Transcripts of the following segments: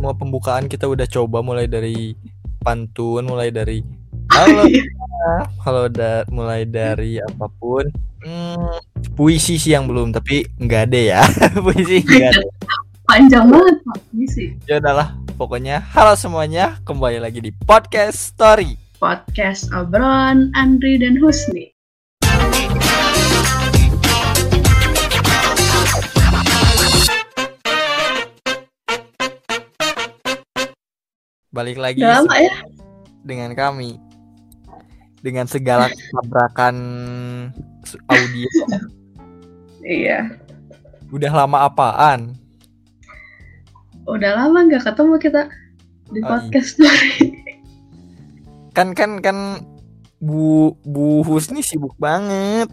semua pembukaan kita udah coba mulai dari pantun, mulai dari halo, halo da, mulai dari apa pun. Hmm, puisi sih yang belum, tapi nggak ada ya. puisi nggak ada. Panjang banget Pak puisi. Ya udahlah, pokoknya halo semuanya, kembali lagi di podcast story. Podcast obrolan Andri dan Husni. Balik lagi Udah lama ya? dengan kami dengan segala tabrakan audio. Iya. Udah lama apaan? Udah lama nggak ketemu kita di Oh, podcast story. Kan kan kan Bu Bu Husni sibuk banget.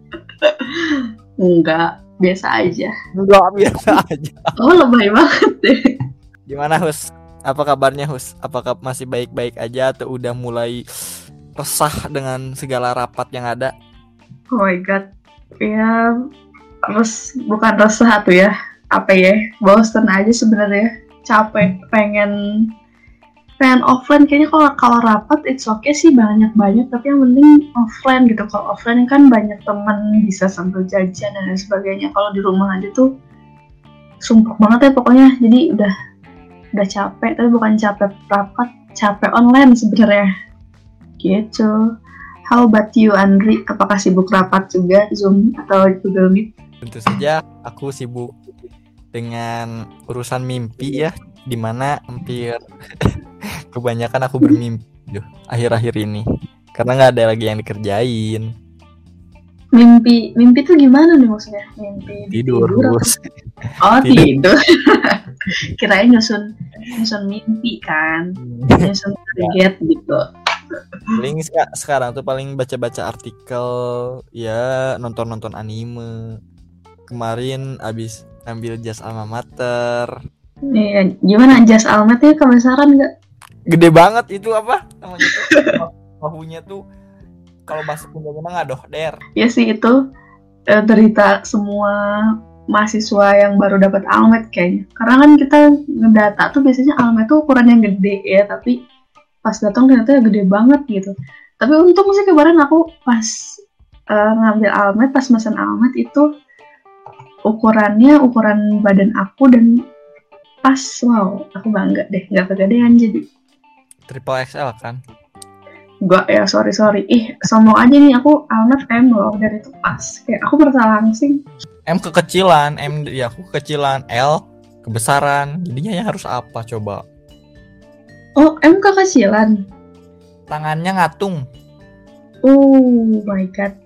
Enggak, biasa aja. Enggak biasa aja. Oh lebay banget deh. Gimana Hus? Apa kabarnya Hus? Apakah masih baik-baik aja atau udah mulai resah dengan segala rapat yang ada? Oh my god. Ya, terus bukan resah tuh ya. Apa ya? Bosen aja sebenarnya. Capek, pengen pengen offline kayaknya kalau kalau rapat it's okay sih banyak banyak tapi yang penting offline gitu kalau offline kan banyak teman bisa sambil jajan dan sebagainya kalau di rumah aja tuh sumpah banget ya pokoknya jadi udah udah capek tapi bukan capek rapat capek online sebenarnya gitu How about you Andri? Apakah sibuk rapat juga Zoom atau Google Meet? Tentu saja aku sibuk dengan urusan mimpi ya, di mana hampir kebanyakan aku bermimpi akhir-akhir ini karena nggak ada lagi yang dikerjain Mimpi mimpi tuh gimana nih maksudnya? Mimpi tidur terus Oh Tidur. tidur. Kirain nyusun nyusun mimpi kan, nyusun target gitu. paling seka- sekarang tuh paling baca-baca artikel ya nonton-nonton anime kemarin abis ambil jas alma mater Nih gimana jas almet ya kebesaran nggak? gede banget itu apa namanya tuh bahunya tuh kalau masuk penjara nggak doh der Ya sih itu eh, derita semua mahasiswa yang baru dapat almet kayaknya. Karena kan kita ngedata tuh biasanya almet tuh ukuran yang gede ya, tapi pas datang ternyata gede banget gitu. Tapi untung sih kemarin aku pas eh, ngambil almet, pas mesen almet itu ukurannya ukuran badan aku dan pas wow aku bangga deh nggak kegedean jadi triple XL kan gak ya sorry sorry ih sombong aja nih aku almet M loh dan itu pas kayak aku merasa langsing M kekecilan M ya aku kekecilan L kebesaran jadinya ya harus apa coba Oh, M kekecilan. tangannya ngatung Oh my god.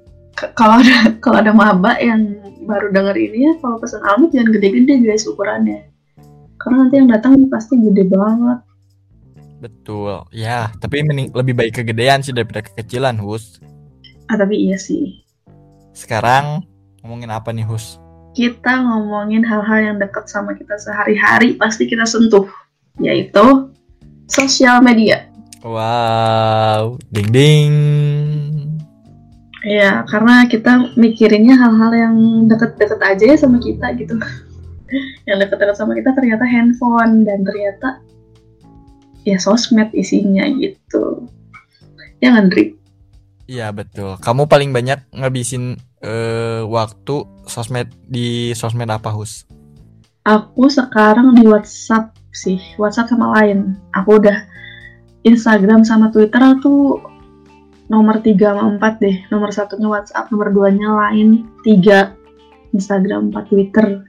Kalau ada kalau ada maba yang baru denger ini ya, kalau pesan almond jangan gede-gede guys ukurannya. Karena nanti yang datang pasti gede banget. Betul ya tapi mending lebih baik kegedean sih daripada kekecilan Hus Ah tapi iya sih. sekarang ngomongin apa nih Hus Kita ngomongin hal-hal yang dekat sama kita sehari-hari pasti kita sentuh, yaitu sosial media. wow ding ding Iya, karena kita mikirinnya hal-hal yang deket-deket aja ya sama kita gitu. yang deket-deket sama kita ternyata handphone dan ternyata ya sosmed isinya gitu. Ya nggak, Ndri? Iya betul. Kamu paling banyak ngabisin eh, waktu sosmed di sosmed apa Hus? Aku sekarang di WhatsApp sih, WhatsApp sama lain. Aku udah Instagram sama Twitter tuh nomor 3 sama 4 deh. Nomor satunya WhatsApp, nomor duanya lain, 3 Instagram, 4 Twitter.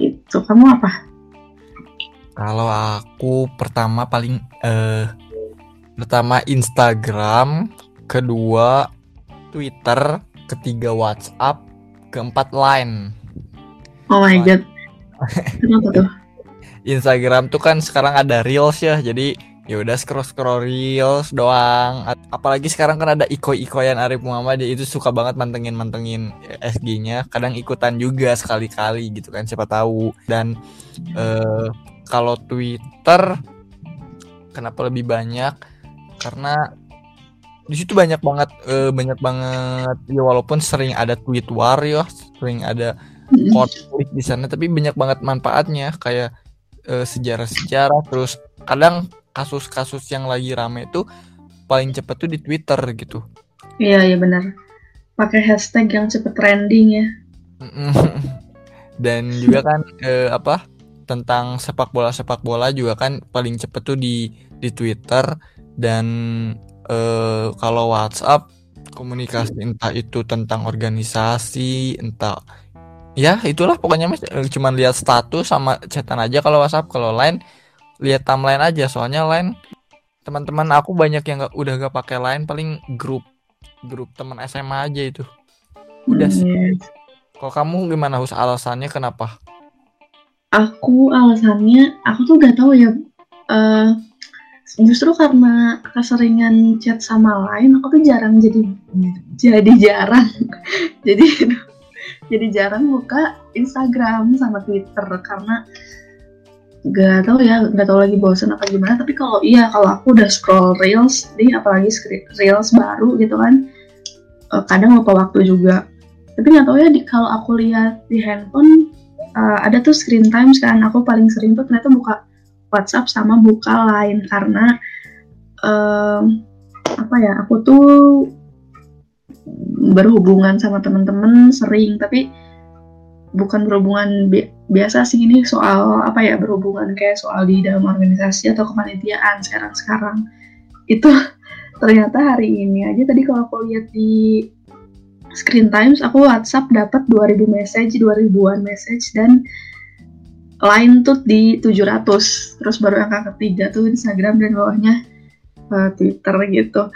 Itu kamu apa? Kalau aku pertama paling eh pertama Instagram, kedua Twitter, ketiga WhatsApp, keempat Line. Oh my god. Kenapa tuh? Instagram tuh kan sekarang ada Reels ya, jadi ya udah scroll scroll Reels doang. Apalagi sekarang kan ada iko-ikoyan Arif Muhammad ya, itu suka banget mantengin mantengin SG-nya. Kadang ikutan juga sekali-kali gitu kan, siapa tahu. Dan eh kalau Twitter kenapa lebih banyak? Karena di situ banyak banget eh, banyak banget ya walaupun sering ada tweet war ya, sering ada konflik di sana tapi banyak banget manfaatnya kayak eh, sejarah-sejarah terus kadang kasus-kasus yang lagi rame itu paling cepet tuh di Twitter gitu. Iya iya benar. Pakai hashtag yang cepet trending ya. Dan juga kan eh, apa tentang sepak bola sepak bola juga kan paling cepet tuh di di Twitter dan eh, kalau WhatsApp komunikasi entah itu tentang organisasi entah ya itulah pokoknya mas eh, cuman lihat status sama chatan aja kalau WhatsApp kalau lain lihat timeline aja soalnya lain teman-teman aku banyak yang nggak udah gak pakai line paling grup grup teman SMA aja itu. Udah Hmm, sih iya. kalau kamu gimana Hus? Alasannya kenapa Aku alasannya aku tuh gak tahu ya. eh, justru karena keseringan chat sama lain, aku tuh jarang jadi jadi jarang. jadi jadi jarang buka Instagram sama Twitter karena gak tahu ya gak tahu lagi bosan apa gimana tapi kalau iya kalau aku udah scroll reels nih apalagi reels baru gitu kan eh, kadang lupa waktu juga tapi nggak tahu ya di, kalau aku lihat di handphone eh, ada tuh screen times kan. Aku paling sering tuh ternyata buka WhatsApp sama buka Line karena em, apa ya aku tuh berhubungan sama teman-teman sering tapi bukan berhubungan bi- biasa sih. Ini soal apa ya berhubungan kayak soal di dalam organisasi atau kepanitiaan sekarang-sekarang. Itu ternyata hari ini aja. Tadi kalau aku lihat di screen times aku WhatsApp dapat 2000 message 2000-an message dan lain tuh di 700 terus baru angka ketiga tuh Instagram dan bawahnya eh, Twitter gitu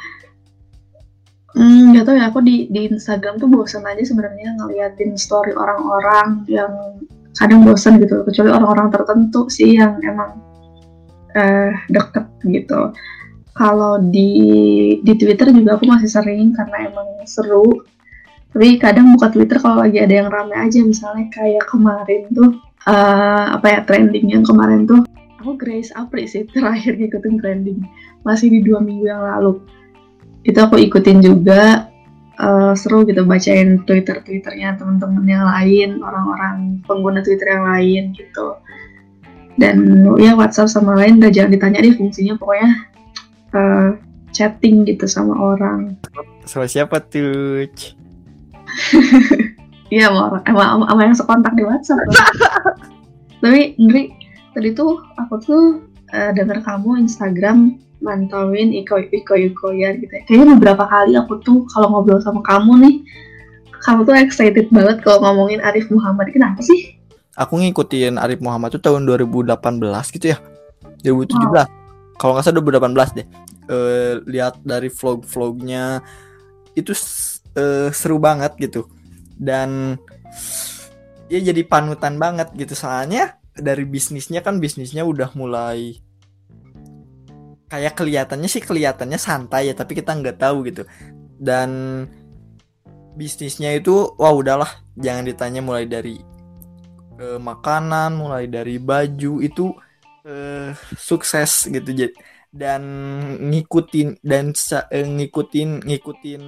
Hmm, gak tau ya, aku di, di Instagram tuh bosan aja sebenarnya ngeliatin story orang-orang yang kadang bosan gitu, kecuali orang-orang tertentu sih yang emang eh, deket gitu. Kalau di di Twitter juga aku masih sering karena emang seru. Tapi kadang buka Twitter kalau lagi ada yang rame aja, misalnya kayak kemarin tuh eh, apa ya trending yang kemarin tuh aku Grace Apri sih terakhir ngikutin trending masih di dua minggu yang lalu. Itu aku ikutin juga eh, seru gitu bacain Twitter Twitternya teman-teman yang lain orang-orang pengguna Twitter yang lain gitu. Dan ya WhatsApp sama lain udah jangan ditanya deh fungsinya pokoknya eh, chatting gitu sama orang. Sama siapa tuh Iya sama orang sama yang sekontak di WhatsApp tapi Ndri tadi tuh aku tuh eh, denger kamu Instagram mantauin iko iko ikoyan gitu ya. Kayaknya beberapa kali aku tuh kalau ngobrol sama kamu nih, kamu tuh excited banget kalau ngomongin Arif Muhammad. Kenapa sih? aku ngikutin Arif Muhammad tuh tahun 2018 gitu ya 2017 kalau nggak salah 2018 deh Eh, lihat dari vlog-vlognya itu eh, seru banget gitu. Dan ya jadi panutan banget gitu. Soalnya dari bisnisnya kan bisnisnya udah mulai kayak kelihatannya sih kelihatannya santai ya tapi kita nggak tahu gitu. Dan bisnisnya itu wah udahlah jangan ditanya mulai dari eh, makanan mulai dari baju itu eh, sukses gitu. Dan ngikutin dan eh, ngikutin ngikutin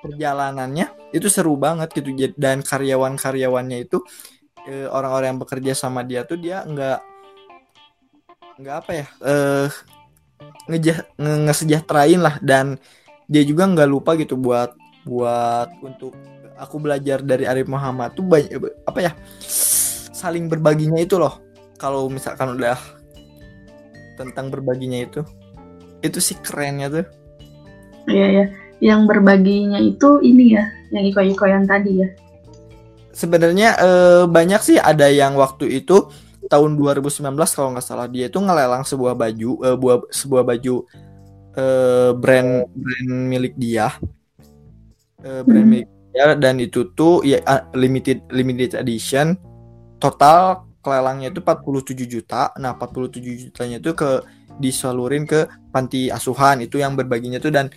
perjalanannya itu seru banget gitu. Dan karyawan-karyawannya itu eh, orang-orang yang bekerja sama dia tuh dia nggak nggak apa ya eh ngejah nge- ngesejahterain lah. Dan dia juga nggak lupa gitu buat buat untuk aku belajar dari Arif Muhammad tuh banyak apa ya saling berbaginya itu loh. Kalau misalkan udah tentang berbaginya itu itu sih kerennya tuh. Iya ya, yang berbaginya itu ini ya, yang iko ikoyan tadi ya. sebenarnya eh, banyak sih. Ada yang waktu itu tahun 2019 kalau nggak salah dia itu ngelelang sebuah baju eh, buah, sebuah baju eh, brand brand milik dia. Eh, brand Hmm. milik dia dan itu tuh ya limited limited edition. Total kelelangnya itu 47 juta. Nah 47 jutanya itu ke disalurin ke panti asuhan. Itu yang berbaginya tuh dan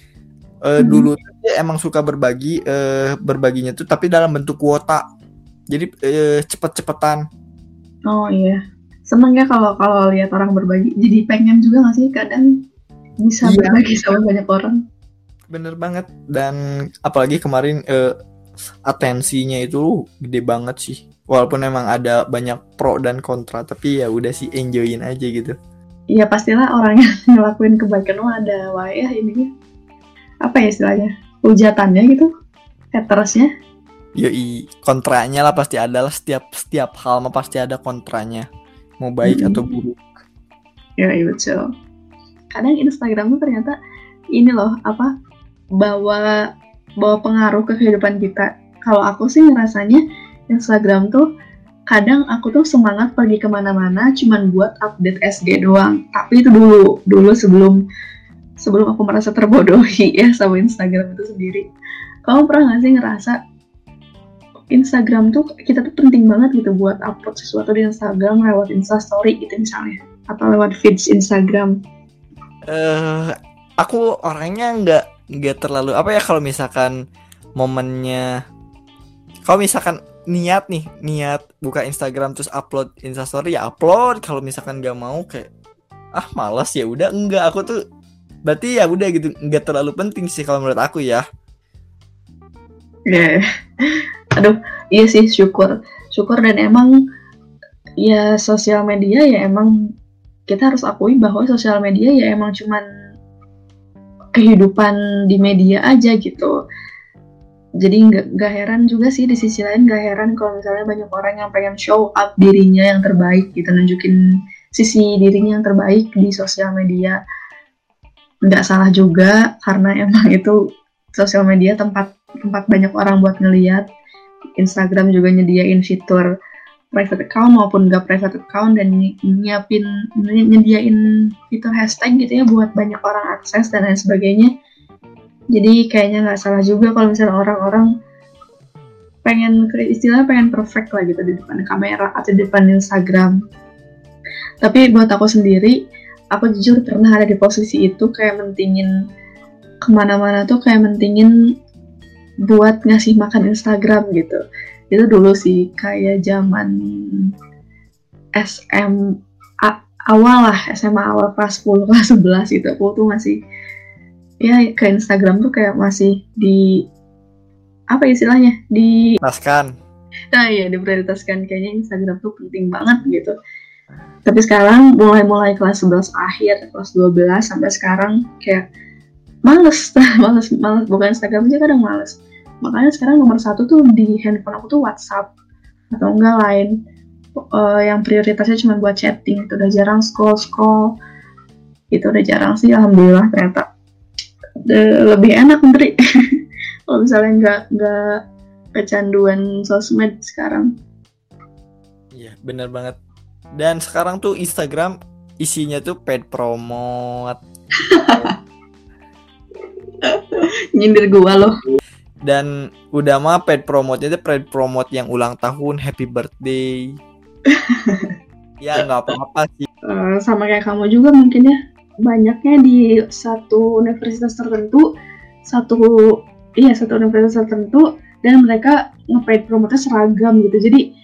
eh, Hmm. dulu dia emang suka berbagi eh, berbaginya tuh tapi dalam bentuk kuota jadi eh, cepet-cepetan Oh iya, seneng ya kalau kalau lihat orang berbagi. Jadi pengen juga nggak sih kadang bisa Iya. berbagi sama banyak orang. bener banget dan apalagi kemarin eh, atensinya itu gede banget sih walaupun emang ada banyak pro dan kontra tapi ya udah sih enjoyin aja gitu Iya pastilah orang yang ngelakuin kebaikan mah ada wah ya ini apa ya istilahnya? Hujatannya gitu? Hatersnya Yoi, kontranya lah pasti ada lah. Setiap setiap hal mah pasti ada kontranya. Mau baik Hmm. atau buruk. Ya iya betul. Kadang Instagram tuh ternyata ini loh apa bawa bawa pengaruh ke kehidupan kita. Kalau aku sih ngerasanya Instagram tuh kadang aku tuh semangat pergi ke mana-mana cuman buat update SG doang. Tapi itu dulu dulu sebelum sebelum aku merasa terbodohi ya sama Instagram itu sendiri. Kamu pernah gak sih ngerasa Instagram tuh kita tuh penting banget gitu buat upload sesuatu di Instagram lewat Instastory gitu misalnya atau lewat feeds Instagram? Eh aku orangnya nggak nggak terlalu apa ya kalau misalkan momennya kalau misalkan niat nih niat buka Instagram terus upload Instastory ya upload. Kalau misalkan nggak mau kayak ah malas ya udah. Enggak aku tuh berarti ya udah gitu nggak terlalu penting sih kalau menurut aku ya Ya, aduh, iya sih syukur, syukur dan emang ya sosial media ya emang kita harus akui bahwa sosial media ya emang cuman kehidupan di media aja gitu. Jadi nggak nggak heran juga sih di sisi lain nggak heran kalau misalnya banyak orang yang pengen show up dirinya yang terbaik gitu, nunjukin sisi dirinya yang terbaik di sosial media. Nggak salah juga karena emang itu sosial media tempat tempat banyak orang buat ngeliat. Instagram juga nyediain fitur private account maupun gak private account dan ny- nyiapin ny- nyediain fitur hashtag gitu ya buat banyak orang akses dan lain sebagainya. Jadi kayaknya nggak salah juga kalau misalnya orang-orang pengen istilahnya pengen perfect lah gitu di depan kamera atau di depan Instagram. Tapi buat aku sendiri, aku jujur pernah ada di posisi itu kayak mentingin ke mana-mana tuh kayak mentingin buat ngasih makan Instagram gitu. Itu dulu sih kayak zaman SM awal lah SMA awal kelas 10 kelas 11 gitu. Aku tuh masih ya ke Instagram tuh kayak masih di apa istilahnya di Naskan nah ya diprioritaskan. Kayaknya Instagram tuh penting banget gitu tapi sekarang mulai-mulai kelas 11 akhir kelas 12 sampai sekarang kayak males males males. Bukan Instagram aja kadang males. Makanya sekarang nomor satu tuh di handphone aku tuh WhatsApp atau enggak lain. Eh, yang prioritasnya cuma buat chatting itu udah jarang scroll scroll. Itu udah jarang sih alhamdulillah ternyata. De- lebih enak menteri kalau misalnya nggak nggak kecanduan sosmed sekarang. Iya bener banget Dan sekarang tuh Instagram isinya tuh paid promote. Nyindir gua loh. Dan udah mah paid promote-nya tuh paid promote yang ulang tahun Happy birthday. Ya nggak apa-apa sih. Eh, sama kayak kamu juga mungkin ya. Banyaknya di satu universitas tertentu satu iya satu universitas tertentu dan mereka nge-paid promote seragam gitu. Jadi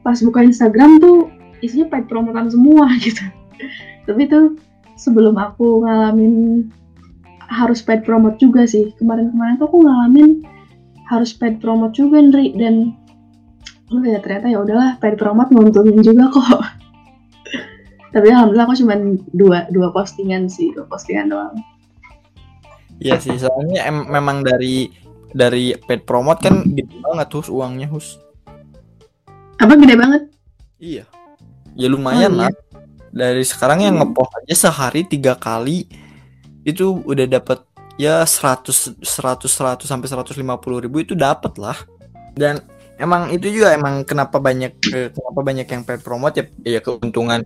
pas buka Instagram tuh isinya paid promotan semua gitu. Tapi tuh sebelum aku ngalamin harus paid promote juga sih. Kemarin-kemarin tuh aku ngalamin harus paid promote juga Nri. Dan oh ya ternyata ya udahlah paid promote nguntungin juga kok. Tapi alhamdulillah aku cuma dua dua postingan sih dua postingan doang. Iya sih soalnya em- memang dari dari paid promote kan gede banget hus uangnya hus. Apa gede banget? Iya Ya lumayan Oh, iya. lah. Dari sekarang yang ngepost aja sehari tiga kali Itu udah dapat ya 100 100 100 sampai 150 ribu itu dapat lah. Dan emang itu juga emang kenapa banyak eh, kenapa banyak yang paid promote? Ya ya keuntungan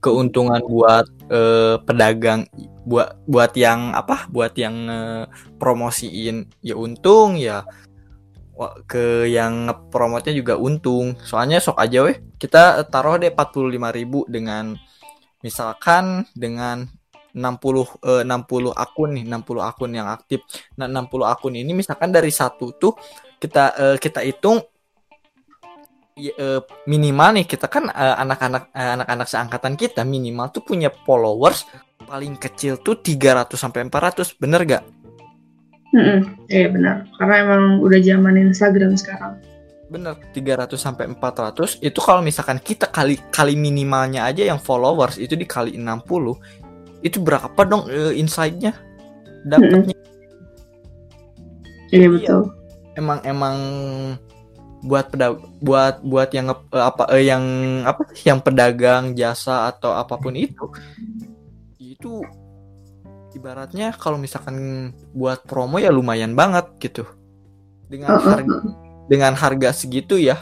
keuntungan buat eh, pedagang buat buat yang apa? Buat yang eh, promosiin. Ya untung ya ke yang ngepromotnya juga untung. Soalnya sok aja weh. Kita taruh deh 45.000 dengan misalkan dengan 60 eh, 60 akun nih 60 akun yang aktif. Nah 60 akun ini misalkan dari satu tuh kita eh, kita hitung ya, eh, minimal nih kita kan eh, anak-anak eh, anak-anak seangkatan kita minimal tuh punya followers paling kecil tuh 300 sampai 400 bener gak Iya benar. Karena emang udah zaman Instagram sekarang. Bener, 300 sampai 400 itu kalau misalkan kita kali kali minimalnya aja yang followers itu dikali 60 itu berapa dong eh, insight-nya? Dapatnya? Iya betul. emang emang buat peda buat buat yang eh, apa eh, yang apa yang pedagang jasa atau apa pun itu itu ibaratnya kalau misalkan buat promo ya lumayan banget gitu dengan harga dengan harga segitu ya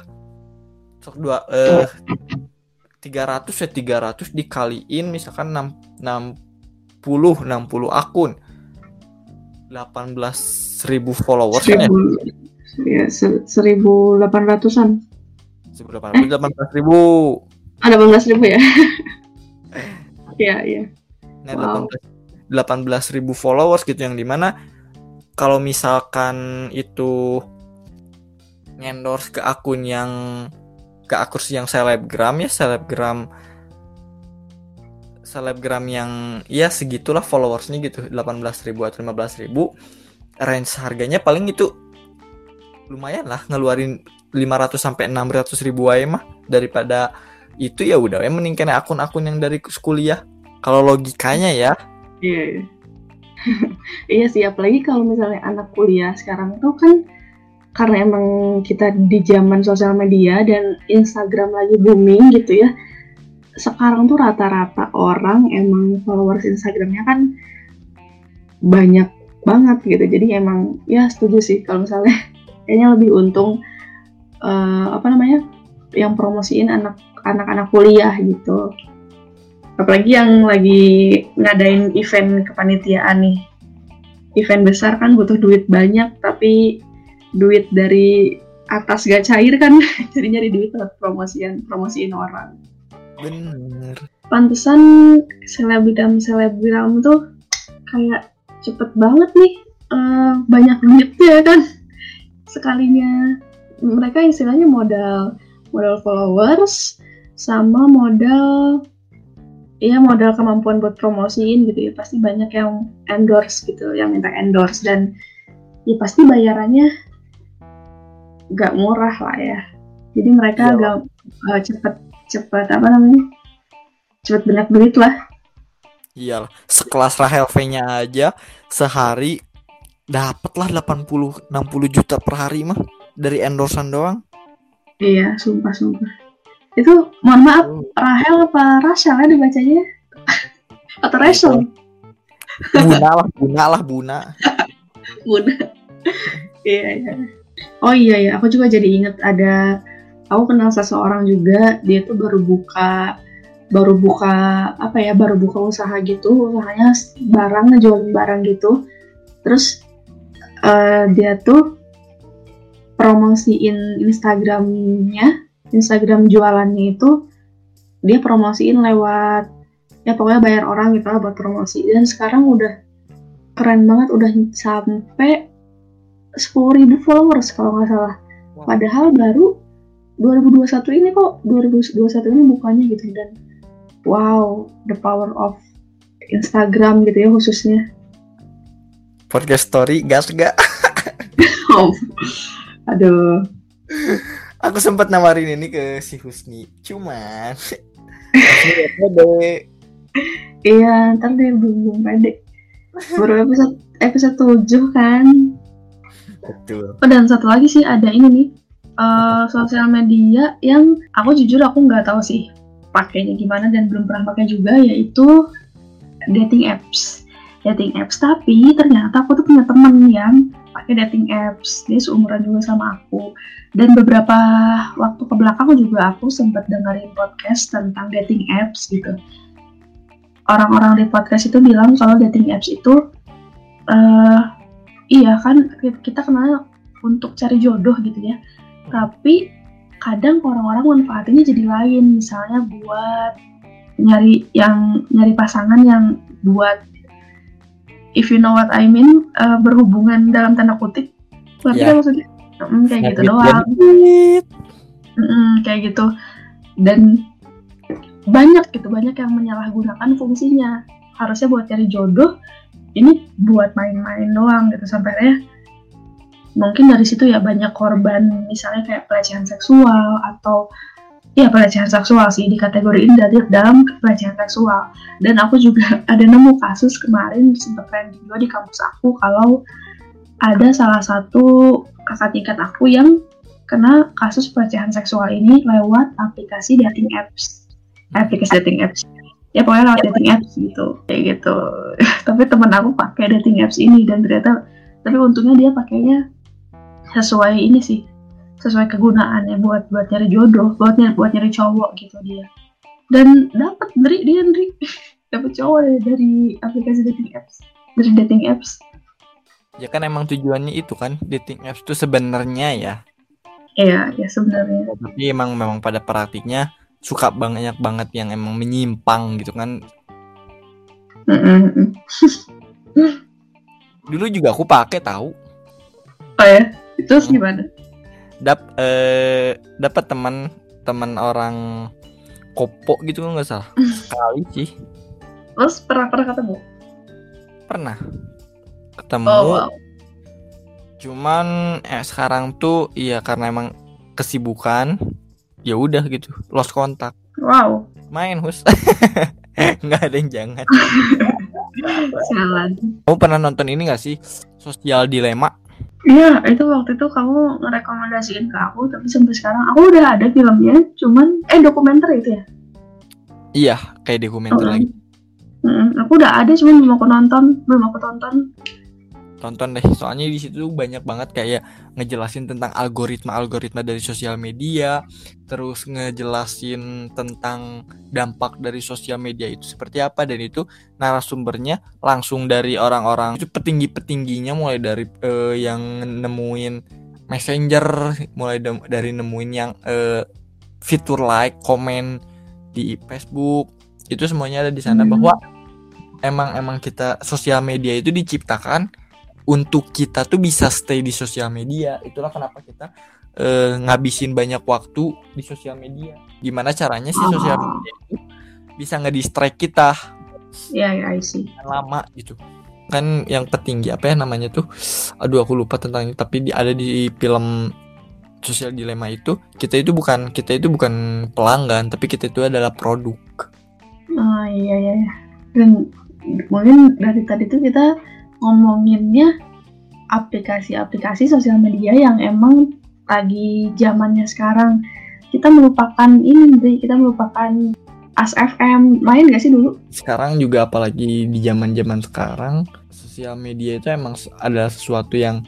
sok dua eh 300 ya 300 dikaliin misalkan 6 60 60 akun 18.000 followers kan ya Seribu, ya, se- seribu delapan ratusan. 18.000 18.000 Ada belas ribu ya? Iya iya. Nah, Wow. 18 18.000 followers gitu yang di mana kalau misalkan itu endorse ke akun yang ke akun yang selebgram ya selebgram selebgram yang ya segitulah followersnya gitu 18.000 atau 15.000 range harganya paling itu lumayan lah ngeluarin 500 sampai 600 ribu aja mah. Daripada itu ya udah ya mending kena akun-akun yang dari kuliah. Kalau logikanya ya Iya. iya. iya sih, apalagi kalau misalnya anak kuliah sekarang tuh kan karena emang kita di zaman sosial media dan Instagram lagi booming gitu ya. Sekarang tuh rata-rata orang emang followers Instagramnya kan banyak banget gitu. Jadi emang ya setuju sih kalau misalnya kayaknya lebih untung eh, apa namanya yang promosiin anak anak-anak kuliah gitu apalagi yang lagi ngadain event kepanitiaan nih. Event besar kan butuh duit banyak tapi duit dari atas gak cair kan. Jadi nyari duit buat promosian promosiin orang. Bener. Pantesan selebgram selebgram tuh kayak cepet banget nih eh, banyak duit ya kan. Sekalinya mereka istilahnya modal modal followers sama modal Iya modal kemampuan buat promosiin gitu ya. Pasti banyak yang endorse gitu yang minta endorse. Dan ya pasti bayarannya nggak murah lah ya. Jadi mereka Iya. agak eh, cepet cepet apa namanya? Cepet banyak duit lah. Iyalah sekelas Rahel V-nya aja sehari dapet lah 80 60 juta per hari mah dari endorsan doang. Iya sumpah sumpah itu mohon maaf Rahel apa Rachel ya dibacanya? Atau Rachel? Buna lah buna lah buna. Bunda. iya iya. Oh iya ya, aku juga jadi inget ada aku kenal seseorang juga dia tuh baru buka baru buka apa ya baru buka usaha gitu. Usahanya barang ngejualin barang gitu. Terus eh, dia tuh promosiin Instagramnya Instagram jualannya itu dia promosiin lewat ya pokoknya bayar orang gitu lah buat promosi. Dan sekarang udah keren banget udah sampai 10.000 followers kalau nggak salah. Wow. padahal baru 2021 ini kok 2021 ini bukannya gitu. Dan wow the power of Instagram gitu ya khususnya. Podcast story gas gak oh. aduh aku sempat nawarin ini ke si Husni cuman pede. iya ntar dia belum belum pede. Baru episode episode 7 kan. Betul. Oh, dan satu lagi sih ada ini nih eh, sosial media yang aku jujur aku nggak tahu sih pakainya gimana dan belum pernah pakai juga yaitu dating apps. Dating apps tapi ternyata aku tuh punya temen yang pakai dating apps. Dia seumuran juga sama aku. Dan beberapa waktu ke belakang juga aku sempat dengerin podcast tentang dating apps gitu. Orang-orang di podcast itu bilang kalau dating apps itu eh iya kan kita kenal untuk cari jodoh gitu ya. Tapi kadang orang-orang manfaatinnya jadi lain. Misalnya buat nyari yang nyari pasangan yang buat if you know what I mean eh, berhubungan dalam tanda kutip. Ngerti Ya. kan maksudnya? Mm, kayak gitu doang. Mm-mm, kayak gitu. Dan banyak gitu banyak yang menyalahgunakan fungsinya. Harusnya buat cari jodoh ini buat main-main doang gitu. Sampai akhirnya mungkin dari situ ya banyak korban misalnya kayak pelecehan seksual atau ya pelecehan seksual sih di kategori ini dari dalam pelecehan seksual. Dan aku juga ada nemu kasus kemarin sempat trending juga di kampus aku kalau ada salah satu kakak tingkat aku yang kena kasus pelecehan seksual ini lewat aplikasi dating apps. Aplikasi dating apps. Ya pokoknya lewat dating apps gitu kayak gitu. Tapi temen aku pakai dating apps ini dan ternyata tapi untungnya dia pakainya sesuai ini sih sesuai kegunaannya buat buat nyari jodoh buat nyari buat nyari cowok gitu dia. Dan dapat dari dia dari dapat cowok ya dari aplikasi dating apps dari dating apps. Ya kan emang tujuannya itu kan dating apps tuh sebenarnya ya. Iya ya sebenarnya. Tapi emang memang pada praktiknya suka banyak banget yang emang menyimpang gitu kan. Mm, mm, mm. dulu juga aku pakai tahu. Oh ya terus gimana dap eh dapat teman teman orang kopo gitu nggak salah. Sekali sih. Terus pernah pernah ketemu? Pernah. Ketemu. Oh wow. Cuman eh sekarang tuh iya karena emang kesibukan ya udah gitu. Lost kontak wow. Main hus. Nggak ada yang jangan. Sialan kamu pernah nonton ini gak sih? Sosial dilema Iya, itu waktu itu kamu ngerekomendasiin ke aku, tapi sampai sekarang aku udah ada filmnya, cuman eh dokumenter itu ya. iya kayak dokumenter Oh, lagi Mm, aku udah ada, cuman belum aku nonton, belum aku tonton. Tonton deh soalnya di situ banyak banget kayak ngejelasin tentang algoritma algoritma dari sosial media terus ngejelasin tentang dampak dari sosial media itu seperti apa dan itu narasumbernya langsung dari orang-orang itu petinggi petingginya mulai dari eh, yang nemuin messenger mulai da- dari nemuin yang eh, fitur like komen di Facebook itu semuanya ada di sana Hmm. bahwa emang emang kita sosial media itu diciptakan untuk kita tuh bisa stay di sosial media itulah kenapa kita eh, ngabisin banyak waktu di sosial media gimana caranya sih sosial Oh. media itu bisa nge-distract kita Iya, ya, I see. lama gitu kan yang petinggi apa ya namanya tuh aduh aku lupa tentang ini tapi di, ada di film sosial dilema itu kita itu bukan kita itu bukan pelanggan tapi kita itu adalah produk Oh iya iya. iya. Dan mungkin dari tadi tuh kita ngomonginnya aplikasi-aplikasi sosial media yang emang lagi zamannya sekarang. Kita melupakan ini, Dri. kita melupakan As FM main gak sih dulu? sekarang juga apalagi di zaman zaman sekarang sosial media itu emang adalah sesuatu yang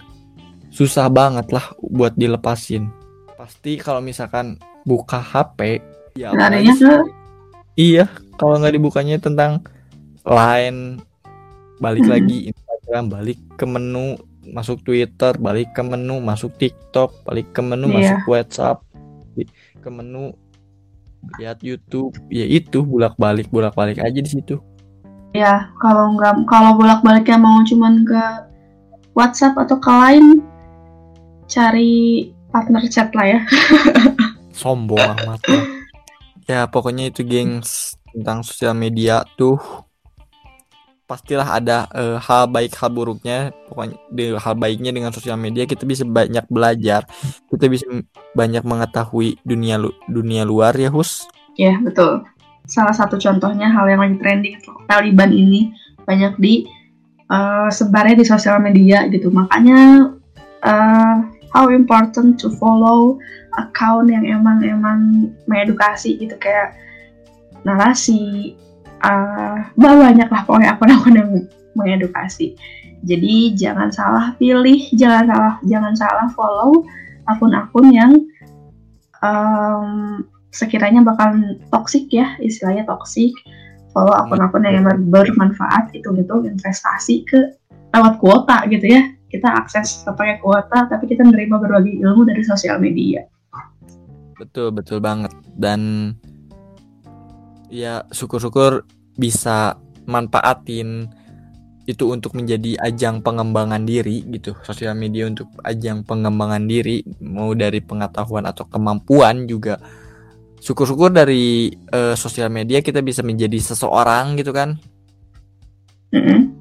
susah banget lah buat dilepasin pasti kalau misalkan buka HP ya apalagi- iya kalau nggak dibukanya tentang line balik Hmm. lagi Instagram balik ke menu masuk Twitter balik ke menu masuk TikTok balik ke menu Iya. masuk WhatsApp ke menu lihat YouTube ya itu bolak balik bolak balik aja di situ ya kalau nggak kalau bolak-baliknya mau cuman ke WhatsApp atau ke Line cari partner chat lah ya. sombong amat ya pokoknya itu gengs tentang sosial media tuh pastilah ada eh, hal baik hal buruknya pokoknya di hal baiknya dengan sosial media kita bisa banyak belajar kita bisa banyak mengetahui dunia lu- dunia luar ya hus Ya, betul. Salah satu contohnya hal yang lagi trending Taliban ini banyak di eh, sebarnya di sosial media gitu. Makanya eh, how important to follow account yang emang emang mengedukasi gitu kayak narasi eh bah, banyak lah pokoknya akun-akun yang mengedukasi. Jadi jangan salah pilih, jangan salah jangan salah follow akun-akun yang em, sekiranya bakal toksik ya istilahnya toksik follow akun-akun yang emang bermanfaat itu gitu investasi ke lewat kuota gitu ya. Kita akses pakai kuota tapi kita menerima berbagai ilmu dari sosial media. Betul betul banget. Dan ya syukur-syukur bisa manfaatin itu untuk menjadi ajang pengembangan diri gitu sosial media untuk ajang pengembangan diri mau dari pengetahuan atau kemampuan juga syukur-syukur dari eh, sosial media kita bisa menjadi seseorang gitu kan Mm-mm.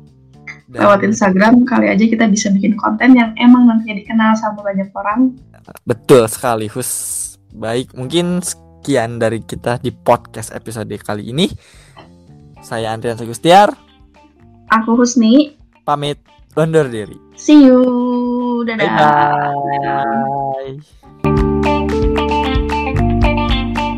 Dan- lewat Instagram kali aja kita bisa bikin konten yang emang nantinya dikenal sama banyak orang Betul sekali, Hus. Baik, mungkin sekian dari kita di podcast episode kali ini. Saya Andrian Segustiar, aku Husni pamit undur diri. see you dadah Bye bye.